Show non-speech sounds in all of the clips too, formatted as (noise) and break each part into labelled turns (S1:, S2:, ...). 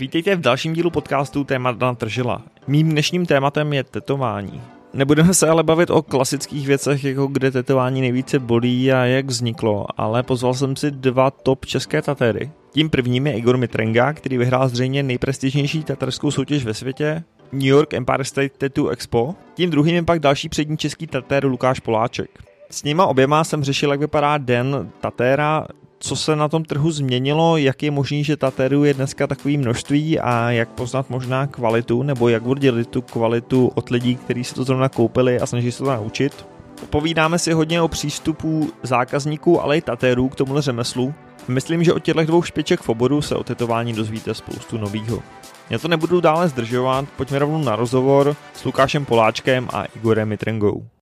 S1: Vítejte v dalším dílu podcastu Téma Dana Tržila. Mým dnešním tématem je tetování. Nebudeme se ale bavit o klasických věcech, jako kde tetování nejvíce bolí a jak vzniklo, ale pozval jsem si dva top české tatéry. Tím prvním je Igor Mitrenga, který vyhrál zřejmě nejprestižnější tatarskou soutěž ve světě, New York Empire State Tattoo Expo. Tím druhým je pak další přední český tatér Lukáš Poláček. S nima oběma jsem řešil, jak vypadá den tatéra, co se na tom trhu změnilo, jak je možný, že Tateru je dneska takový množství a jak poznat možná kvalitu, nebo jak oddělit tu kvalitu od lidí, kteří si to zrovna koupili a snaží se to naučit. Povídáme si hodně o přístupu zákazníků, ale i Taterů k tomuhle řemeslu. Myslím, že od těchto dvou špiček v oboru se o tetování dozvíte spoustu novýho. Já to nebudu dále zdržovat, pojďme rovnou na rozhovor s Lukášem Poláčkem a Igorem Mitrengou.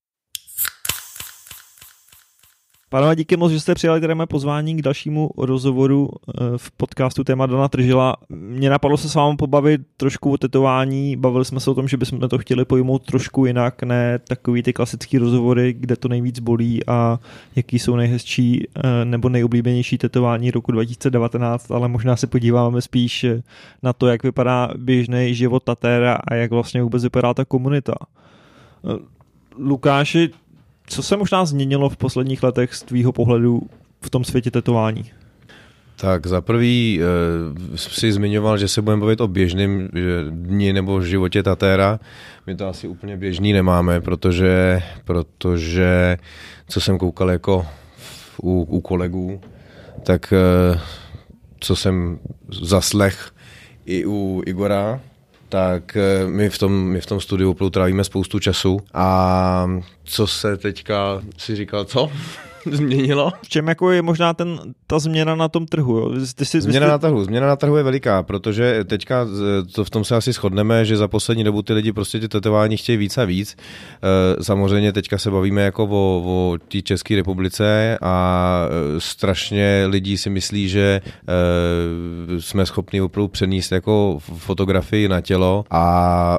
S1: Pánové, díky moc, že jste přijali tady mé pozvání k dalšímu rozhovoru eh, v podcastu Téma Dana Tržila. Mě napadlo se s vámi pobavit trošku o tetování, bavili jsme se o tom, že bychom to chtěli pojmout trošku jinak, ne takový ty klasický rozhovory, kde to nejvíc bolí a jaký jsou nejhezčí eh, nebo nejoblíbenější tetování roku 2019, ale možná se podíváme spíš na to, jak vypadá běžný život Tatéra a jak vlastně vůbec vypadá ta komunita. Eh, Lukáši, co se možná změnilo v posledních letech z tvýho pohledu v tom světě tetování?
S2: Tak za prvý e, si zmiňoval, že se budeme bavit o běžném dni nebo životě Tatéra. My to asi úplně běžný nemáme, protože, protože co jsem koukal jako u, u kolegů, tak e, co jsem zaslech i u Igora, tak eh, my v tom, my v tom studiu trávíme spoustu času a co se teďka si říkal, co? (laughs) změnilo.
S1: V čem jako je možná ten, ta změna na tom trhu? Jo?
S2: Ty jsi, změna jsi... na trhu. Změna na trhu je veliká, protože teďka to v tom se asi shodneme, že za poslední dobu ty lidi prostě ty tetování chtějí víc a víc. E, samozřejmě teďka se bavíme jako o, o té České republice a e, strašně lidí si myslí, že e, jsme schopni opravdu přenést jako fotografii na tělo a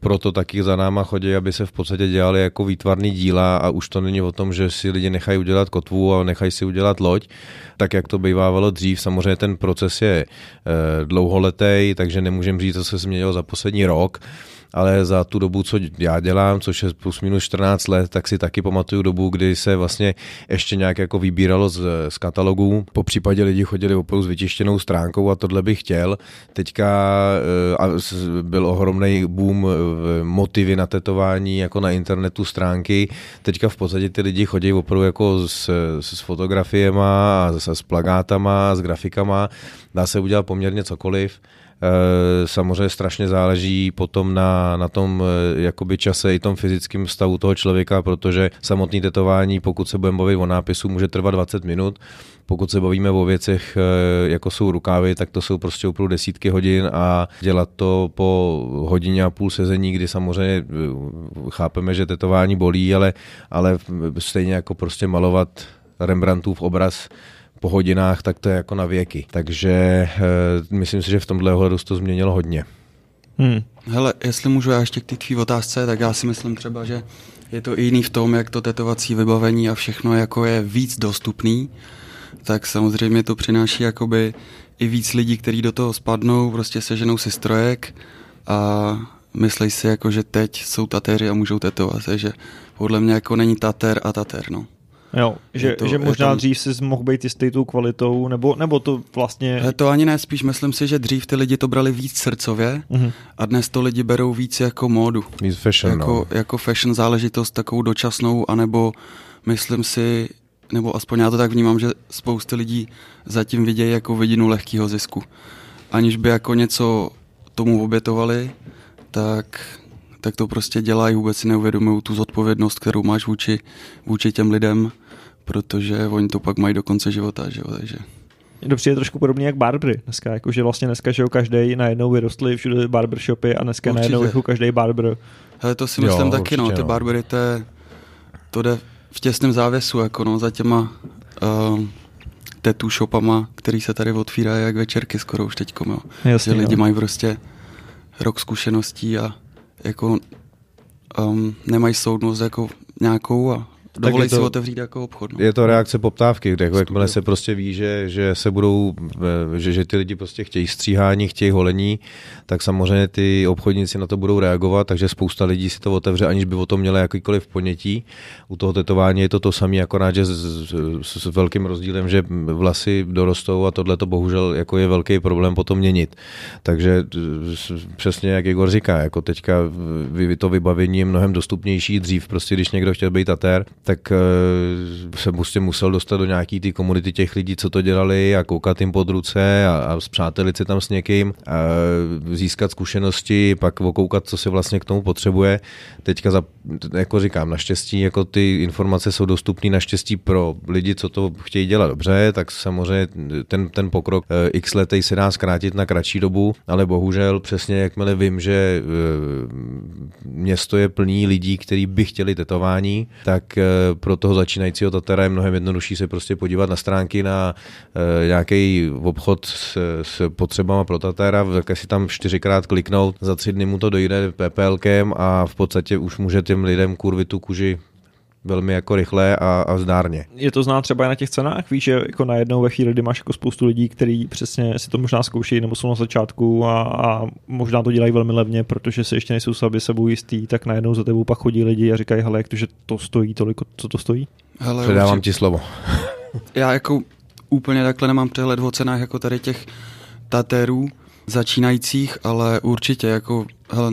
S2: proto taky za náma chodí, aby se v podstatě dělali jako výtvarný díla a už to není o tom, že si lidi nechají udělat udělat kotvu a nechají si udělat loď, tak jak to bývávalo dřív. Samozřejmě ten proces je e, dlouholetý, takže nemůžeme říct, co se změnilo za poslední rok ale za tu dobu, co já dělám, což je plus minus 14 let, tak si taky pamatuju dobu, kdy se vlastně ještě nějak jako vybíralo z, z katalogů. Po případě lidi chodili opravdu s vytištěnou stránkou a tohle bych chtěl. Teďka eh, a byl ohromný boom eh, motivy na tetování jako na internetu stránky. Teďka v podstatě ty lidi chodí opravdu jako s, s fotografiema, s, s plagátama, s grafikama. Dá se udělat poměrně cokoliv. Eh, samozřejmě strašně záleží potom na, na tom eh, jakoby čase i tom fyzickém stavu toho člověka, protože samotný tetování, pokud se budeme bavit o nápisu, může trvat 20 minut. Pokud se bavíme o věcech, eh, jako jsou rukávy, tak to jsou prostě opravdu desítky hodin a dělat to po hodině a půl sezení, kdy samozřejmě chápeme, že tetování bolí, ale, ale stejně jako prostě malovat Rembrandtův obraz po hodinách, tak to je jako na věky. Takže e, myslím si, že v tomhle ohledu to změnilo hodně.
S3: Hmm. Hele, jestli můžu já ještě k té tvý otázce, tak já si myslím třeba, že je to jiný v tom, jak to tetovací vybavení a všechno jako je víc dostupný, tak samozřejmě to přináší jakoby i víc lidí, kteří do toho spadnou, prostě seženou si strojek a myslí si jako, že teď jsou tatéři a můžou tetovat, takže podle mě jako není tater a tater, no.
S1: Jo, že, to, že možná to... dřív si mohl být jistý tou kvalitou, nebo, nebo to vlastně...
S3: He, to ani ne, spíš myslím si, že dřív ty lidi to brali víc srdcově uh-huh. a dnes to lidi berou víc jako módu.
S2: Víc fashion,
S3: jako,
S2: no.
S3: jako fashion záležitost takovou dočasnou, anebo myslím si, nebo aspoň já to tak vnímám, že spousty lidí zatím vidějí jako vidinu lehkého zisku. Aniž by jako něco tomu obětovali, tak tak to prostě dělají, vůbec si neuvědomují tu zodpovědnost, kterou máš vůči, vůči těm lidem protože oni to pak mají do konce života, že jo, takže...
S1: To přijde trošku podobně jak barbery dneska, jakože vlastně dneska, že jo, každý najednou vyrostli všude barbershopy a dneska určitě. najednou jako každý barber.
S3: Hele, to si myslím jo, taky, určitě, no, ty no. barbery, to, je, to jde v těsném závěsu, jako no, za těma uh, tattoo shopama, který se tady otvírají jak večerky skoro už teďko, jo. Jasně, že lidi jo. mají prostě rok zkušeností a jako um, nemají soudnost jako nějakou a dovolí si otevřít jako obchod. No.
S2: Je to reakce poptávky, jako jakmile se prostě ví, že, že se budou, eh, že, že ty lidi prostě chtějí stříhání, chtějí holení, tak samozřejmě ty obchodníci na to budou reagovat, takže spousta lidí si to otevře, aniž by o tom měla jakýkoliv ponětí. U toho tetování je to to samé, akorát, že s, s, s velkým rozdílem, že vlasy dorostou a tohle to bohužel jako je velký problém potom měnit. Takže přesně jak Igor říká, jako teďka to vybavení je mnohem dostupnější dřív, prostě když někdo chtěl být atér, tak eh, se prostě musel dostat do nějaký ty komunity těch lidí, co to dělali a koukat jim pod ruce a, a zpřátelit se tam s někým, a získat zkušenosti, pak okoukat, co se vlastně k tomu potřebuje. Teďka, za, jako říkám, naštěstí jako ty informace jsou dostupné naštěstí pro lidi, co to chtějí dělat dobře, tak samozřejmě ten, ten pokrok eh, x letej se dá zkrátit na kratší dobu, ale bohužel přesně jakmile vím, že eh, město je plný lidí, kteří by chtěli tetování, tak pro toho začínajícího Tatara je mnohem jednodušší se prostě podívat na stránky na nějaký obchod s, s potřebama pro Tatara, tak si tam čtyřikrát kliknout, za tři dny mu to dojde PPLkem a v podstatě už může těm lidem kurvit tu kuži velmi jako rychle a, a zdárně.
S1: Je to znát třeba i na těch cenách, víš, že jako najednou ve chvíli, kdy máš jako spoustu lidí, kteří přesně si to možná zkouší nebo jsou na začátku a, a možná to dělají velmi levně, protože se ještě nejsou sobě sebou jistý, tak najednou za tebou pak chodí lidi a říkají, hele, jak to, že to stojí tolik, co to stojí?
S2: Hele, Předávám určitě. ti slovo. (laughs)
S3: Já jako úplně takhle nemám přehled o cenách jako tady těch tatérů začínajících, ale určitě jako hele,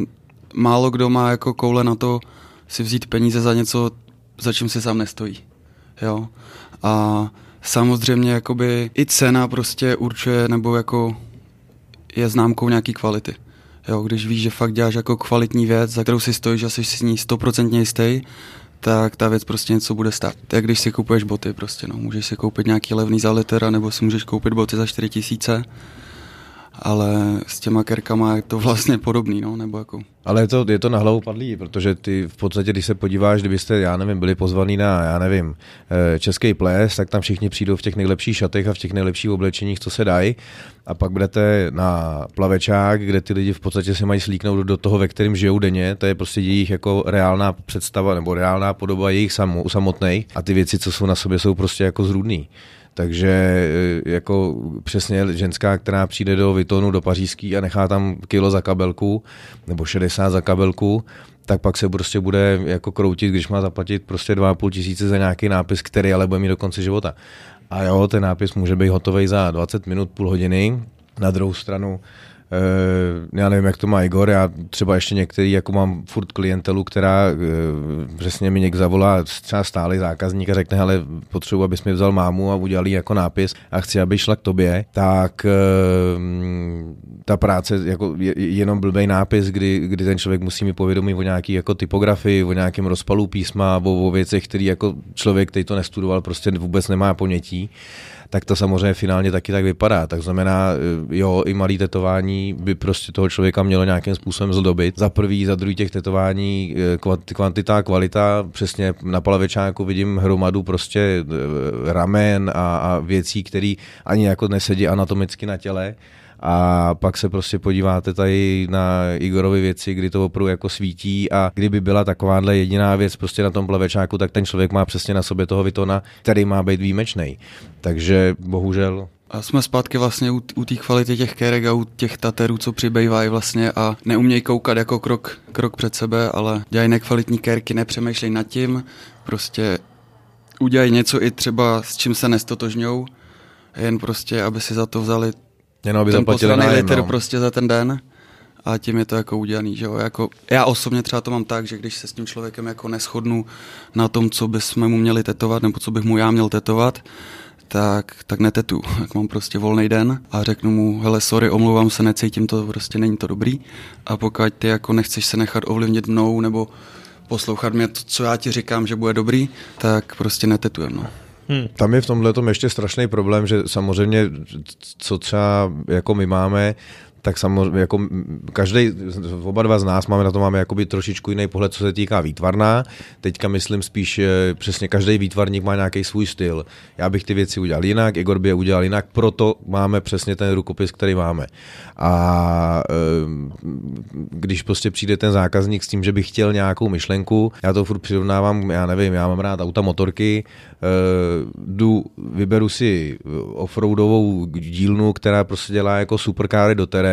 S3: málo kdo má jako koule na to si vzít peníze za něco, za čím si sám nestojí. Jo. A samozřejmě jakoby i cena prostě určuje, nebo jako je známkou nějaký kvality. Jo, když víš, že fakt děláš jako kvalitní věc, za kterou si stojíš a jsi s ní stoprocentně jistý, tak ta věc prostě něco bude stát. Tak když si kupuješ boty prostě, no, můžeš si koupit nějaký levný za litera, nebo si můžeš koupit boty za 4 tisíce, ale s těma kerkama je to vlastně podobný, no, nebo jako...
S2: Ale je to, je to na hlavu padlý, protože ty v podstatě, když se podíváš, kdybyste, já nevím, byli pozvaní na, já nevím, eh, český ples, tak tam všichni přijdou v těch nejlepších šatech a v těch nejlepších oblečeních, co se dají. A pak budete na plavečák, kde ty lidi v podstatě se mají slíknout do toho, ve kterém žijou denně. To je prostě jejich jako reálná představa nebo reálná podoba jejich samotných. A ty věci, co jsou na sobě, jsou prostě jako zrůdný. Takže e, jako přesně ženská, která přijde do Vitonu, do Pařížský a nechá tam kilo za kabelku, nebo 60 za kabelku, tak pak se prostě bude jako kroutit, když má zaplatit prostě 2,5 tisíce za nějaký nápis, který ale bude mít do konce života. A jo, ten nápis může být hotový za 20 minut, půl hodiny. Na druhou stranu já nevím, jak to má Igor, já třeba ještě některý, jako mám furt klientelu, která uh, přesně mi někdo zavolá, třeba stálý zákazník a řekne, ale potřebuji, abys mi vzal mámu a udělal jako nápis a chci, aby šla k tobě, tak uh, ta práce, jako je, jenom blbej nápis, kdy, kdy ten člověk musí mi povědomit o nějaký jako typografii, o nějakém rozpalu písma, o, o věcech, který jako člověk, který to nestudoval, prostě vůbec nemá ponětí tak to samozřejmě finálně taky tak vypadá. Tak znamená, eh, jo, i malý tetování by prostě toho člověka mělo nějakým způsobem zdobit. Za prvý, za druhý těch tetování eh, kvantita, kvalita, přesně na palavečáku vidím hromadu prostě eh, ramen a, a věcí, které ani jako nesedí anatomicky na těle a pak se prostě podíváte tady na Igorovi věci, kdy to opravdu jako svítí. A kdyby byla takováhle jediná věc prostě na tom plavečáku, tak ten člověk má přesně na sobě toho Vitona, který má být výjimečný. Takže bohužel
S3: a jsme zpátky vlastně u, u té kvality těch kerek a u těch taterů, co přibývají vlastně. A neumějí koukat jako krok, krok před sebe, ale dělají nekvalitní kerky, nepřemýšlej nad tím, prostě udělají něco i třeba s čím se nestotožňou, jen prostě, aby si za to vzali
S2: Jenom aby ten zaplatili
S3: nájem, liter no. prostě za ten den a tím je to jako udělaný, že jo. Jako, já osobně třeba to mám tak, že když se s tím člověkem jako neschodnu na tom, co bychom mu měli tetovat, nebo co bych mu já měl tetovat, tak, tak netetu. (laughs) Jak mám prostě volný den a řeknu mu, hele, sorry, omlouvám se, necítím to, prostě není to dobrý. A pokud ty jako nechceš se nechat ovlivnit mnou nebo poslouchat mě to, co já ti říkám, že bude dobrý, tak prostě netetujem, no.
S2: Hmm. Tam je v tomhle ještě strašný problém, že samozřejmě, co třeba jako my máme, tak samozřejmě jako každý, oba dva z nás máme na to máme jakoby trošičku jiný pohled, co se týká výtvarná. Teďka myslím spíš eh, přesně každý výtvarník má nějaký svůj styl. Já bych ty věci udělal jinak, Igor by je udělal jinak, proto máme přesně ten rukopis, který máme. A eh, když prostě přijde ten zákazník s tím, že by chtěl nějakou myšlenku, já to furt přirovnávám, já nevím, já mám rád auta, motorky, eh, jdu, vyberu si offroadovou dílnu, která prostě dělá jako superkáry do terénu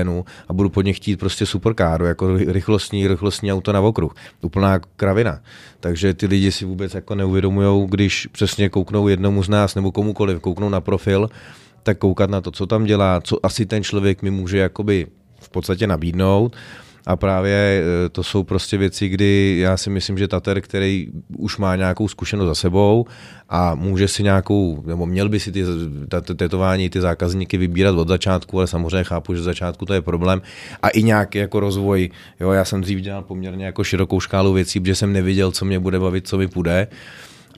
S2: a budu pod ně chtít prostě superkáru, jako rychlostní, rychlostní auto na okruh. Úplná kravina. Takže ty lidi si vůbec jako neuvědomují, když přesně kouknou jednomu z nás nebo komukoliv, kouknou na profil, tak koukat na to, co tam dělá, co asi ten člověk mi může jakoby v podstatě nabídnout a právě e, to jsou prostě věci, kdy já si myslím, že Tater, který už má nějakou zkušenost za sebou a může si nějakou, nebo měl by si ty tetování, ty zákazníky vybírat od začátku, ale samozřejmě chápu, že začátku to je problém. A i nějaký jako rozvoj, jo, já jsem dřív dělal poměrně jako širokou škálu věcí, protože jsem neviděl, co mě bude bavit, co mi půjde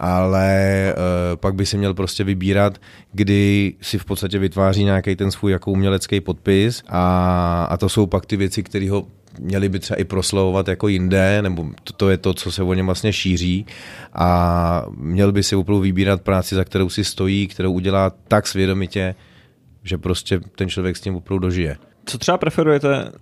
S2: ale uh, pak by si měl prostě vybírat, kdy si v podstatě vytváří nějaký ten svůj jako umělecký podpis a, a to jsou pak ty věci, které ho měli by třeba i proslovovat jako jinde, nebo to, to je to, co se o něm vlastně šíří a měl by si opravdu vybírat práci, za kterou si stojí, kterou udělá tak svědomitě, že prostě ten člověk s tím opravdu dožije.
S1: Co třeba preferujete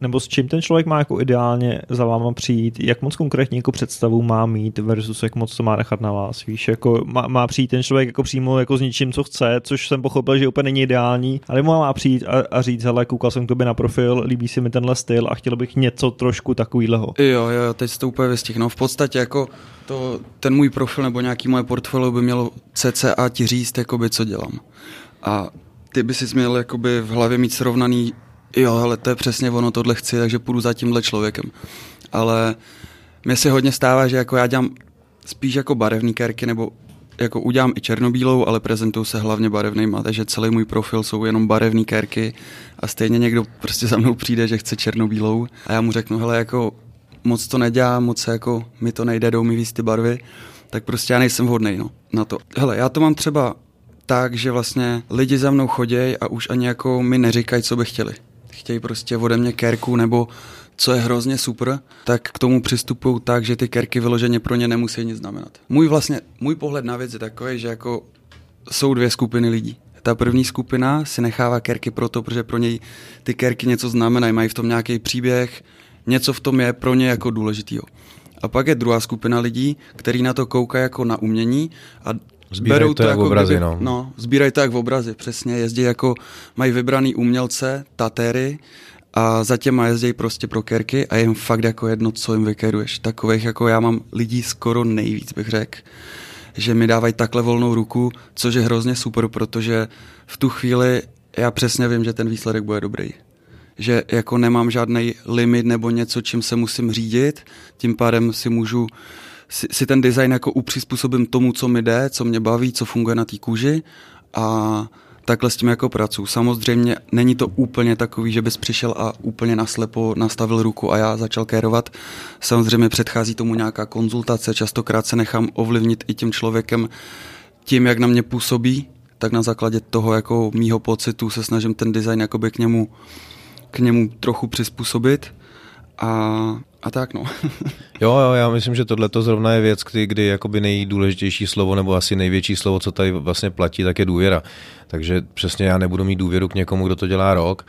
S1: nebo s čím ten člověk má jako ideálně za váma přijít, jak moc konkrétní jako představu má mít versus jak moc to má nechat na vás, víš, jako má, má přijít ten člověk jako přímo jako s ničím, co chce, což jsem pochopil, že úplně není ideální, ale mu má přijít a, a říct, hele, koukal jsem k tobě na profil, líbí se mi tenhle styl a chtěl bych něco trošku takového.
S3: Jo, jo, teď jsi to úplně vystihl. No v podstatě jako to, ten můj profil nebo nějaký moje portfolio by mělo cca ti říct, jakoby, co dělám. A ty by si měl jakoby v hlavě mít srovnaný jo, ale to je přesně ono, tohle chci, takže půjdu za tímhle člověkem. Ale mně se hodně stává, že jako já dělám spíš jako barevný kerky, nebo jako udělám i černobílou, ale prezentuju se hlavně barevnýma, takže celý můj profil jsou jenom barevný kerky a stejně někdo prostě za mnou přijde, že chce černobílou a já mu řeknu, hele, jako moc to nedělám, moc jako mi to nejde, jdou mi víc ty barvy, tak prostě já nejsem vhodný no, na to. Hele, já to mám třeba tak, že vlastně lidi za mnou chodějí a už ani jako mi neříkají, co by chtěli chtějí prostě ode mě kerku nebo co je hrozně super, tak k tomu přistupují tak, že ty kerky vyloženě pro ně nemusí nic znamenat. Můj vlastně, můj pohled na věc je takový, že jako jsou dvě skupiny lidí. Ta první skupina si nechává kerky proto, protože pro něj ty kerky něco znamenají, mají v tom nějaký příběh, něco v tom je pro ně jako důležitýho. A pak je druhá skupina lidí, který na to koukají jako na umění a
S2: Sbírají berou to, to jako obrazy, kdyby, no.
S3: no. sbírají to jak v obrazy, přesně. Jezdí jako, mají vybraný umělce, tatéry a za těma jezdí prostě pro kerky a jim fakt jako jedno, co jim vykeruješ. Takových jako já mám lidí skoro nejvíc, bych řekl že mi dávají takhle volnou ruku, což je hrozně super, protože v tu chvíli já přesně vím, že ten výsledek bude dobrý. Že jako nemám žádný limit nebo něco, čím se musím řídit, tím pádem si můžu si, si ten design jako upřizpůsobím tomu, co mi jde, co mě baví, co funguje na té kůži a takhle s tím jako pracuji. Samozřejmě není to úplně takový, že bys přišel a úplně naslepo nastavil ruku a já začal kérovat. Samozřejmě předchází tomu nějaká konzultace, častokrát se nechám ovlivnit i tím člověkem tím, jak na mě působí, tak na základě toho jako mýho pocitu se snažím ten design jakoby k němu, k němu trochu přizpůsobit a, a tak no. (laughs)
S2: jo, jo, já myslím, že tohle to zrovna je věc, kdy, kdy jakoby nejdůležitější slovo nebo asi největší slovo, co tady vlastně platí, tak je důvěra. Takže přesně já nebudu mít důvěru k někomu, kdo to dělá rok,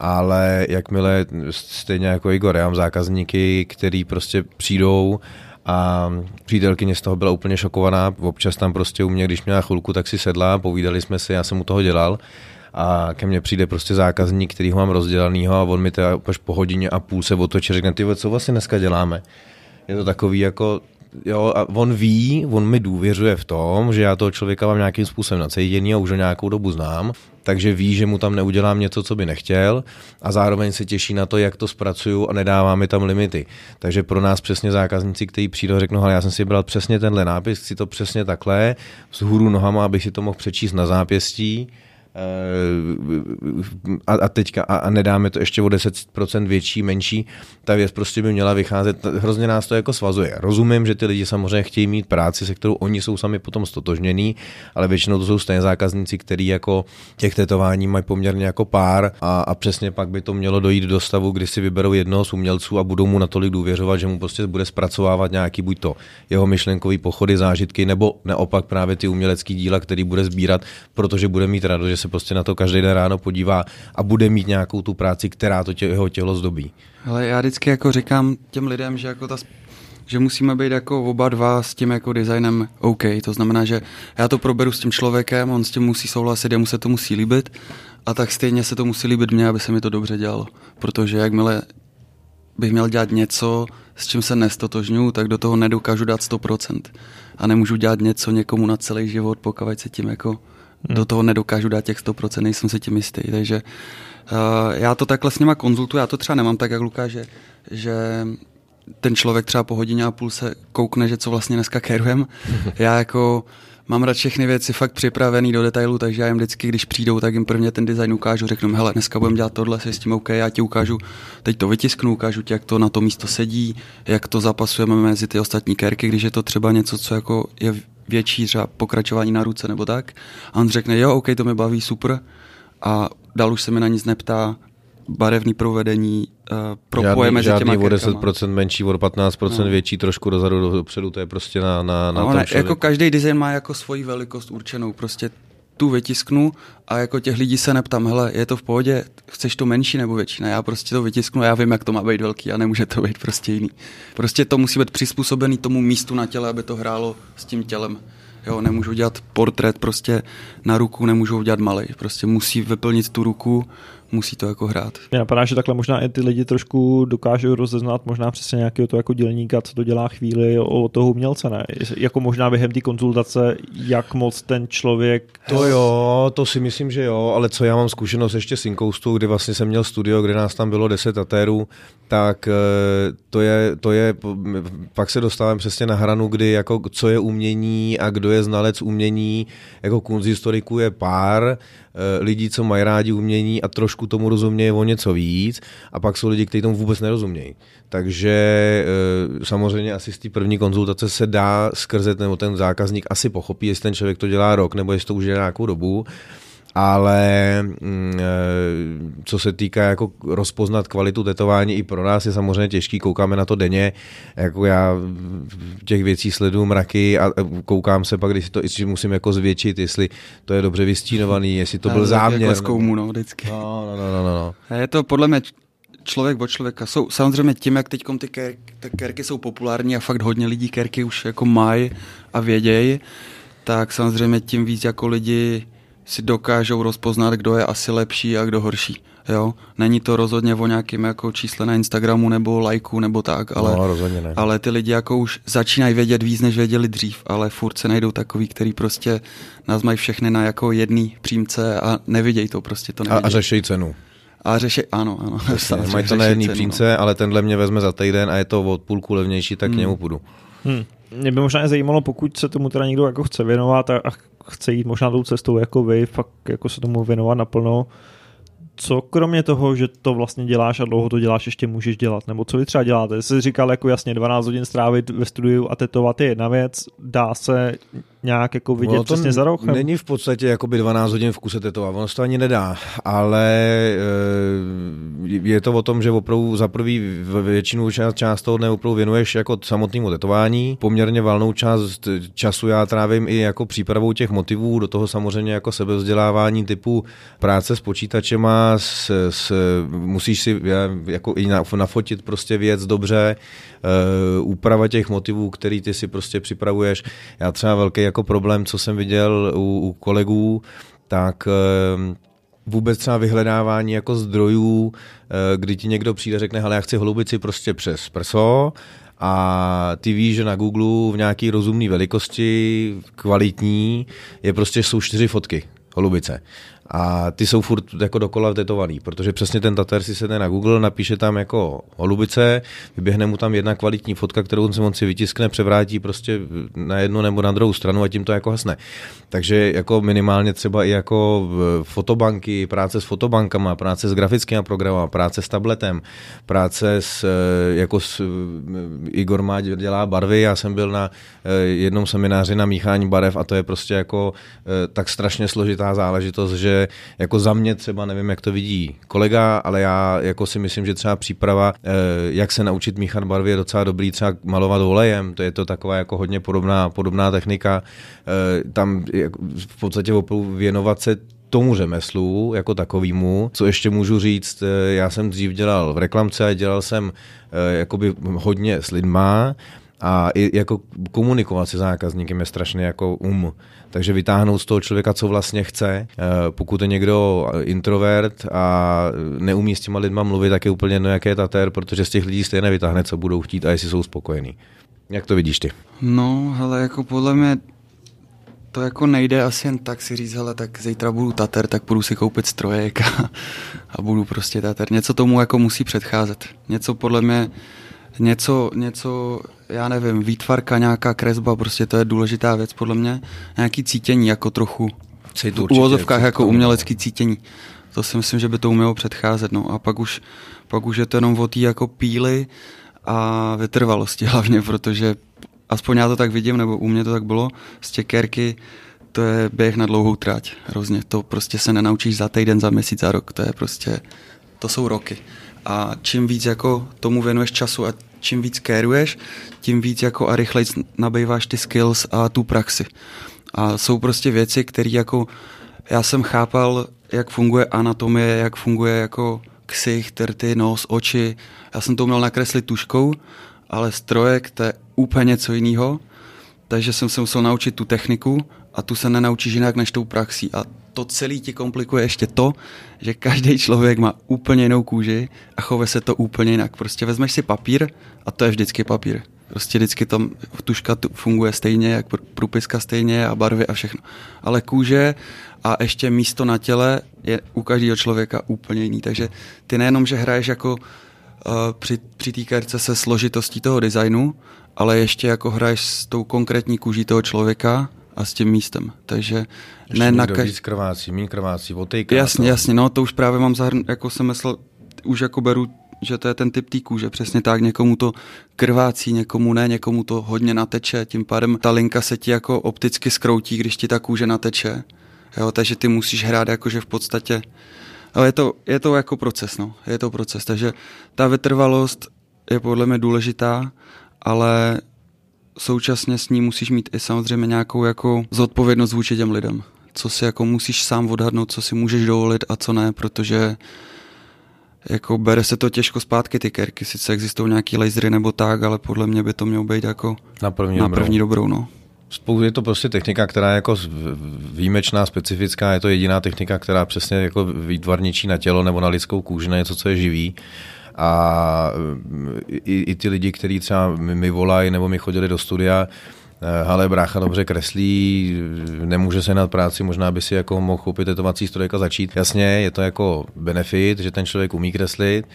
S2: ale jakmile, stejně jako Igor, já mám zákazníky, který prostě přijdou a přítelkyně z toho byla úplně šokovaná. Občas tam prostě u mě, když měla chvilku, tak si sedla, povídali jsme si, já jsem u toho dělal a ke mně přijde prostě zákazník, který ho mám rozdělanýho a on mi teda až po hodině a půl se otočí a řekne, ty co vlastně dneska děláme? Je to takový jako, jo, a on ví, on mi důvěřuje v tom, že já toho člověka mám nějakým způsobem nacejděný a už ho nějakou dobu znám, takže ví, že mu tam neudělám něco, co by nechtěl a zároveň se těší na to, jak to zpracuju a nedává mi tam limity. Takže pro nás přesně zákazníci, kteří přijdou, řeknou, ale já jsem si bral přesně tenhle nápis, chci to přesně takhle, s hůru nohama, abych si to mohl přečíst na zápěstí, a, a teďka a, a nedáme to ještě o 10% větší, menší, ta věc prostě by měla vycházet, hrozně nás to jako svazuje. Rozumím, že ty lidi samozřejmě chtějí mít práci, se kterou oni jsou sami potom stotožnění, ale většinou to jsou stejné zákazníci, který jako těch tetování mají poměrně jako pár a, a přesně pak by to mělo dojít do stavu, kdy si vyberou jednoho z umělců a budou mu natolik důvěřovat, že mu prostě bude zpracovávat nějaký buď to jeho myšlenkový pochody, zážitky, nebo neopak právě ty umělecký díla, který bude sbírat, protože bude mít radost, že se prostě na to každý den ráno podívá a bude mít nějakou tu práci, která to tě, jeho tělo zdobí.
S3: Ale já vždycky jako říkám těm lidem, že jako ta že musíme být jako oba dva s tím jako designem OK. To znamená, že já to proberu s tím člověkem, on s tím musí souhlasit, jemu se to musí líbit a tak stejně se to musí líbit mně, aby se mi to dobře dělalo. Protože jakmile bych měl dělat něco, s čím se nestotožňuju, tak do toho nedokážu dát 100%. A nemůžu dělat něco někomu na celý život, pokud se tím jako. Do toho nedokážu dát těch 100%, nejsem si tím jistý. Takže uh, já to takhle s nima konzultuju, já to třeba nemám tak, jak Lukáš, že, že ten člověk třeba po hodině a půl se koukne, že co vlastně dneska kerujem. (laughs) Já jako mám rád všechny věci fakt připravený do detailu, takže já jim vždycky, když přijdou, tak jim prvně ten design ukážu, řeknu, hele, dneska budeme dělat tohle, si s tím OK, já ti ukážu, teď to vytisknu, ukážu ti, jak to na to místo sedí, jak to zapasujeme mezi ty ostatní kerky, když je to třeba něco, co jako je větší třeba pokračování na ruce nebo tak. A on řekne, jo, OK, to mi baví, super. A dál už se mi na nic neptá, barevný provedení, uh, propoje mezi
S2: žádný
S3: těma
S2: o 10% menší, o 15% no. větší, trošku dozadu, dopředu, to je prostě na, na, na
S3: no, tom ne, Jako každý design má jako svoji velikost určenou, prostě tu vytisknu a jako těch lidí se neptám, hele, je to v pohodě, chceš to menší nebo větší? Ne, já prostě to vytisknu a já vím, jak to má být velký a nemůže to být prostě jiný. Prostě to musí být přizpůsobený tomu místu na těle, aby to hrálo s tím tělem. Jo, nemůžu dělat portrét prostě na ruku, nemůžu dělat malý. Prostě musí vyplnit tu ruku musí to jako hrát.
S1: Mě napadá, že takhle možná i ty lidi trošku dokážou rozeznat možná přesně nějakého to jako dělníka, co to dělá chvíli o toho umělce, ne? Jako možná během té konzultace, jak moc ten člověk...
S2: To jo, to si myslím, že jo, ale co já mám zkušenost ještě s Incoastu, kdy vlastně jsem měl studio, kde nás tam bylo 10 atérů, tak eh, to je, to je, pak se dostávám přesně na hranu, kdy jako co je umění a kdo je znalec umění, jako kunzhistoriků je pár, lidí, co mají rádi umění a trošku tomu rozumějí o něco víc a pak jsou lidi, kteří tomu vůbec nerozumějí. Takže eh, samozřejmě asi z té první konzultace se dá skrzet, nebo ten zákazník asi pochopí, jestli ten člověk to dělá rok, nebo jestli to už je nějakou dobu ale mm, eh, co se týká jako rozpoznat kvalitu tetování i pro nás je samozřejmě těžký, koukáme na to denně, jako já těch věcí sleduju mraky a koukám se pak, když to jestli musím jako zvětšit, jestli to je dobře vystínovaný, jestli to byl jako záměr. Jako
S3: zkoumu, no, vždycky.
S2: No, no, no, no, no.
S3: Je to podle mě člověk od člověka. Jsou, samozřejmě tím, jak teď ty, ker, ty kerky jsou populární a fakt hodně lidí kerky už jako mají a vědějí, tak samozřejmě tím víc jako lidi si dokážou rozpoznat, kdo je asi lepší a kdo horší. Jo? Není to rozhodně o nějakém jako čísle na Instagramu nebo lajku nebo tak, ale,
S2: no, rozhodně ne.
S3: ale ty lidi jako už začínají vědět víc, než věděli dřív, ale furt se najdou takový, který prostě nás mají všechny na jako jedný přímce a nevidějí to prostě to nevidějí.
S2: A, a řeší cenu.
S3: A řeši, ano, ano.
S2: Přesně, (laughs) mají to na jedný přímce, no. ale tenhle mě vezme za týden a je to od půlku levnější, tak hmm. k němu půjdu.
S1: Hmm. Mě by možná zajímalo, pokud se tomu teda někdo jako chce věnovat a, a chce jít možná tou cestou jako vy, fakt jako se tomu věnovat naplno, co kromě toho, že to vlastně děláš a dlouho to děláš, ještě můžeš dělat? Nebo co vy třeba děláte? Jsi říkal jako jasně 12 hodin strávit ve studiu a tetovat je jedna věc, dá se nějak jako vidět no, přesně za rok?
S2: Není v podstatě jako by 12 hodin v kuse tetovat, ono se to ani nedá, ale eh, je to o tom, že opravdu za prvý většinu část, část toho dne opravdu věnuješ jako samotnému tetování. Poměrně valnou část času já trávím i jako přípravou těch motivů, do toho samozřejmě jako sebevzdělávání typu práce s počítačema, s, s, musíš si jako i nafotit prostě věc dobře, uh, úprava těch motivů, který ty si prostě připravuješ. Já třeba velký jako problém, co jsem viděl u, u kolegů, tak uh, vůbec třeba vyhledávání jako zdrojů, eh, kdy ti někdo přijde a řekne, hele, já chci holubici prostě přes prso a ty víš, že na Google v nějaký rozumné velikosti, kvalitní, je prostě jsou čtyři fotky holubice. A ty jsou furt jako dokola tetovaný, protože přesně ten Tater si sedne na Google, napíše tam jako holubice, vyběhne mu tam jedna kvalitní fotka, kterou se on si vytiskne, převrátí prostě na jednu nebo na druhou stranu a tím to jako hasne. Takže jako minimálně třeba i jako fotobanky, práce s fotobankama, práce s grafickými programy, práce s tabletem, práce s, eh, jako s, eh, Igor má dělá barvy, já jsem byl na jednom semináři na míchání barev a to je prostě jako tak strašně složitá záležitost, že jako za mě třeba nevím, jak to vidí kolega, ale já jako si myslím, že třeba příprava, jak se naučit míchat barvy je docela dobrý, třeba malovat olejem, to je to taková jako hodně podobná, podobná technika, tam v podstatě opravdu věnovat se tomu řemeslu jako takovýmu. Co ještě můžu říct, eh, já jsem dřív dělal v reklamce a dělal jsem eh, jakoby hodně s lidma a i jako komunikovat se zákazníkem je strašně jako um. Takže vytáhnout z toho člověka, co vlastně chce. Eh, pokud je někdo introvert a neumí s těma lidma mluvit, tak je úplně jedno, jaké je tater, protože z těch lidí stejně vytáhne, co budou chtít a jestli jsou spokojení. Jak to vidíš ty?
S3: No, ale jako podle mě to jako nejde asi jen tak si říct, hele, tak zítra budu tater, tak budu si koupit strojek a, a budu prostě tater. Něco tomu jako musí předcházet. Něco podle mě, něco, něco, já nevím, výtvarka, nějaká kresba, prostě to je důležitá věc podle mě. Nějaký cítění jako trochu.
S2: v
S3: uvozovkách jako umělecký cítění. To si myslím, že by to umělo předcházet. No. A pak už, pak už je to jenom o té jako píly a vytrvalosti (laughs) hlavně, protože aspoň já to tak vidím, nebo u mě to tak bylo, z těkerky to je běh na dlouhou trať, hrozně. To prostě se nenaučíš za týden, za měsíc, za rok. To je prostě, to jsou roky. A čím víc jako tomu věnuješ času a čím víc kéruješ, tím víc jako a rychleji nabýváš ty skills a tu praxi. A jsou prostě věci, které jako já jsem chápal, jak funguje anatomie, jak funguje jako ksich, trty, nos, oči. Já jsem to uměl nakreslit tuškou, ale strojek to je úplně něco jiného, takže jsem se musel naučit tu techniku a tu se nenaučíš jinak než tou praxí. A to celý ti komplikuje ještě to, že každý člověk má úplně jinou kůži a chove se to úplně jinak. Prostě vezmeš si papír a to je vždycky papír. Prostě vždycky tam tuška funguje stejně, jak průpiska stejně a barvy a všechno. Ale kůže a ještě místo na těle je u každého člověka úplně jiný. Takže ty nejenom, že hraješ jako při, při té karce se složitostí toho designu, ale ještě jako hraješ s tou konkrétní kůží toho člověka a s tím místem. Takže
S2: ještě ne na každý... krvácí, méně krvácí, otejká.
S3: Jasně, to. jasně, no to už právě mám zahrn... jako jsem myslel, už jako beru že to je ten typ té kůže, přesně tak, někomu to krvácí, někomu ne, někomu to hodně nateče, tím pádem ta linka se ti jako opticky skroutí, když ti ta kůže nateče, jo, takže ty musíš hrát jakože v podstatě ale je to, je to jako proces, no. Je to proces, takže ta vytrvalost je podle mě důležitá, ale současně s ní musíš mít i samozřejmě nějakou jako zodpovědnost vůči těm lidem. Co si jako musíš sám odhadnout, co si můžeš dovolit a co ne, protože jako bere se to těžko zpátky ty kerky, sice existují nějaký lasery nebo tak, ale podle mě by to mělo být jako
S2: na první,
S3: na první dobrou. dobrou no.
S2: Spolu je to prostě technika, která je jako výjimečná, specifická, je to jediná technika, která přesně jako výtvarničí na tělo nebo na lidskou kůži, na něco, co je živý. A i, i ty lidi, kteří třeba mi, mi volají nebo mi chodili do studia, ale eh, brácha dobře kreslí, nemůže se nad práci, možná by si jako mohl koupit tetovací strojek a začít. Jasně, je to jako benefit, že ten člověk umí kreslit,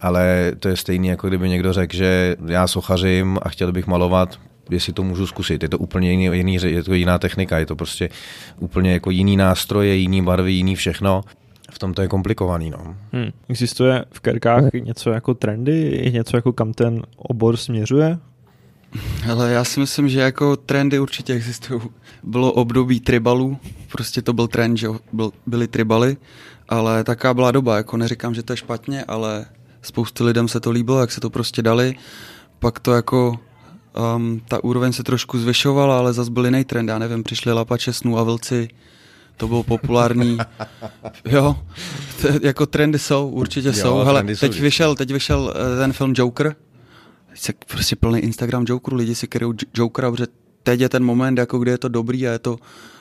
S2: ale to je stejný, jako kdyby někdo řekl, že já sochařím a chtěl bych malovat, jestli to můžu zkusit. Je to úplně jiný, jiný, je to jiná technika, je to prostě úplně jako jiný nástroje, jiný barvy, jiný všechno. V tom to je komplikovaný. No.
S1: Hmm. Existuje v kerkách něco jako trendy, něco jako kam ten obor směřuje?
S3: Ale já si myslím, že jako trendy určitě existují. Bylo období tribalů, prostě to byl trend, že byl, byly tribaly, ale taká byla doba, jako neříkám, že to je špatně, ale spousty lidem se to líbilo, jak se to prostě dali. Pak to jako um, ta úroveň se trošku zvyšovala, ale zase byl jiný trend, já nevím, přišli lapače snů a vlci, to bylo populární. (laughs) jo, t- jako trendy jsou, určitě jo, jsou. Hele, teď jsou vyšel, teď vyšel uh, ten film Joker, teď se prostě plný Instagram Jokeru, lidi si kryjou Jokera, protože teď je ten moment, jako kdy je to dobrý a je to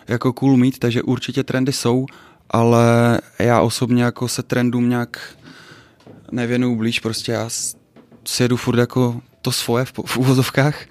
S3: jako cool mít, takže určitě trendy jsou, ale já osobně jako se trendům nějak nevěnuju blíž, prostě já si jedu furt jako to svoje v, v uvozovkách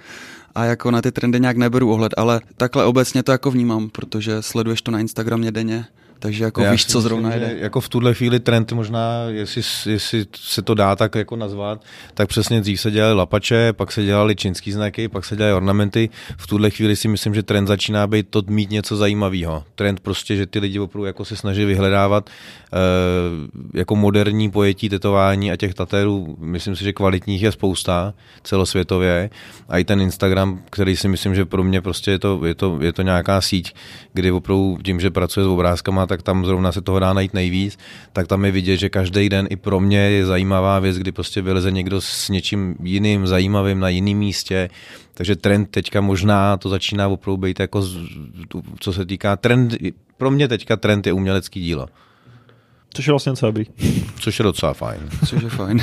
S3: a jako na ty trendy nějak neberu ohled, ale takhle obecně to jako vnímám, protože sleduješ to na Instagramě denně, Takže jako Já víš, co zrovna
S2: jde. Jako v tuhle chvíli trend možná, jestli, jestli se to dá tak jako nazvat, tak přesně dřív se dělali lapače, pak se dělali čínský znaky, pak se dělali ornamenty. V tuhle chvíli si myslím, že trend začíná být to mít něco zajímavého. Trend prostě, že ty lidi opravdu jako se snaží vyhledávat e, jako moderní pojetí tetování a těch tatérů, myslím si, že kvalitních je spousta celosvětově. A i ten Instagram, který si myslím, že pro mě prostě je to, je to, je to nějaká síť, kdy opravdu tím, že pracuje s obrázkama, tak tam zrovna se toho dá najít nejvíc, tak tam je vidět, že každý den i pro mě je zajímavá věc, kdy prostě vyleze někdo s něčím jiným, zajímavým na jiném místě, takže trend teďka možná to začíná opravdu být jako, co se týká trend, pro mě teďka trend je umělecký dílo.
S1: Což je vlastně docela
S2: Což je docela fajn.
S3: Což je fajn.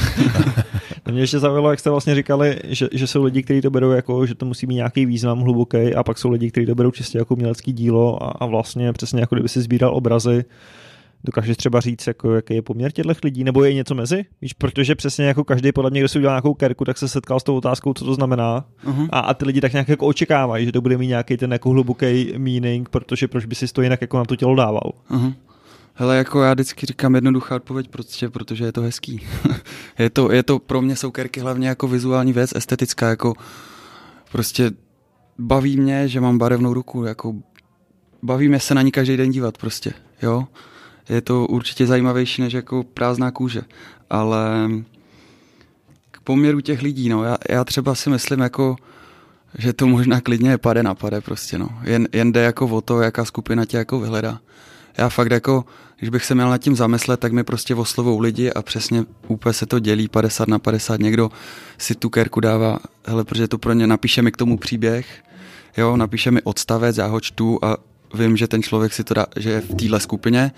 S3: (laughs)
S1: mě ještě zaujalo, jak jste vlastně říkali, že, že jsou lidi, kteří to berou jako, že to musí mít nějaký význam hluboký a pak jsou lidi, kteří to berou čistě jako umělecký dílo a, a vlastně přesně jako kdyby si sbíral obrazy. Dokážeš třeba říct, jako, jaký je poměr těchto lidí, nebo je něco mezi? Víš, protože přesně jako každý podle mě, kdo si udělal nějakou kerku, tak se setkal s tou otázkou, co to znamená. Uh-huh. A, a, ty lidi tak nějak jako očekávají, že to bude mít nějaký ten jako hluboký meaning, protože proč by si to jinak jako na to tělo dával. Uh-huh.
S3: Hele, jako já vždycky říkám jednoduchá odpověď, prostě, protože je to hezký. (laughs) je, to, je to pro mě soukerky hlavně jako vizuální věc, estetická, jako prostě baví mě, že mám barevnou ruku, jako baví mě se na ní každý den dívat prostě, jo. Je to určitě zajímavější než jako prázdná kůže, ale k poměru těch lidí, no, já, já třeba si myslím jako, že to možná klidně pade na pade prostě, no. Jen, jen jde jako o to, jaká skupina tě jako vyhledá já fakt jako, když bych se měl nad tím zamyslet, tak mi prostě oslovou lidi a přesně úplně se to dělí 50 na 50. Někdo si tu kerku dává, hele, protože to pro ně napíše mi k tomu příběh, jo, napíše mi odstavec, já ho čtu a vím, že ten člověk si to dá, že je v téhle skupině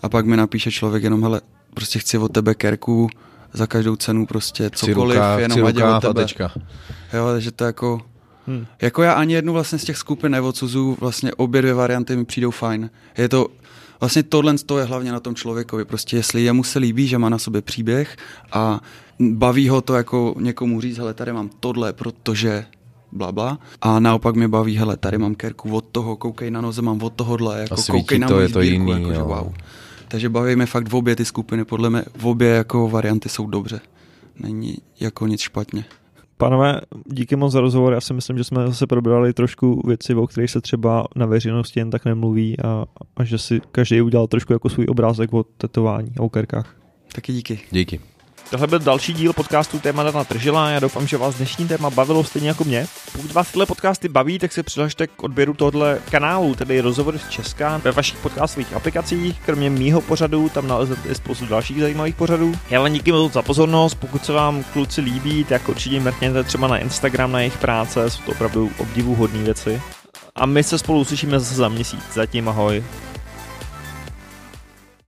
S3: a pak mi napíše člověk jenom, hele, prostě chci od tebe kerku za každou cenu prostě cokoliv, rukáv, jenom ať od tebe. Jo, že to jako, Hmm. Jako já ani jednu vlastně z těch skupin neodsuzuju, vlastně obě dvě varianty mi přijdou fajn. Je to vlastně tohle je hlavně na tom člověkovi. Prostě jestli jemu se líbí, že má na sobě příběh a baví ho to jako někomu říct, hele, tady mám tohle, protože bla, bla. A naopak mě baví, hele, tady mám kerku od toho, koukej na noze, mám od tohohle, jako a koukej na to, je to sbírku, jiný, jako, že wow. Takže baví mě fakt v obě ty skupiny, podle mě v obě jako varianty jsou dobře. Není jako nic špatně.
S1: Pánové, díky moc za rozhovor. Já si myslím, že jsme zase probrali trošku věci, o kterých se třeba na veřejnosti jen tak nemluví a, a že si každý udělal trošku jako svůj obrázek o tetování a o kerkách.
S3: Taky díky.
S2: Díky.
S1: Tohle byl další díl podcastu Téma Dana Tržila. Já doufám, že vás dnešní téma bavilo stejně jako mě. Pokud vás tyhle podcasty baví, tak se přihlašte k odběru tohoto kanálu, tedy rozhovory z Česka, ve vašich podcastových aplikacích. Kromě mýho pořadu tam naleznete spoustu dalších zajímavých pořadů. Já vám díky moc za pozornost. Pokud se vám kluci líbí, tak určitě mrkněte třeba na Instagram na jejich práce, jsou to opravdu obdivuhodné věci. A my se spolu uslyšíme zase za měsíc. Zatím ahoj.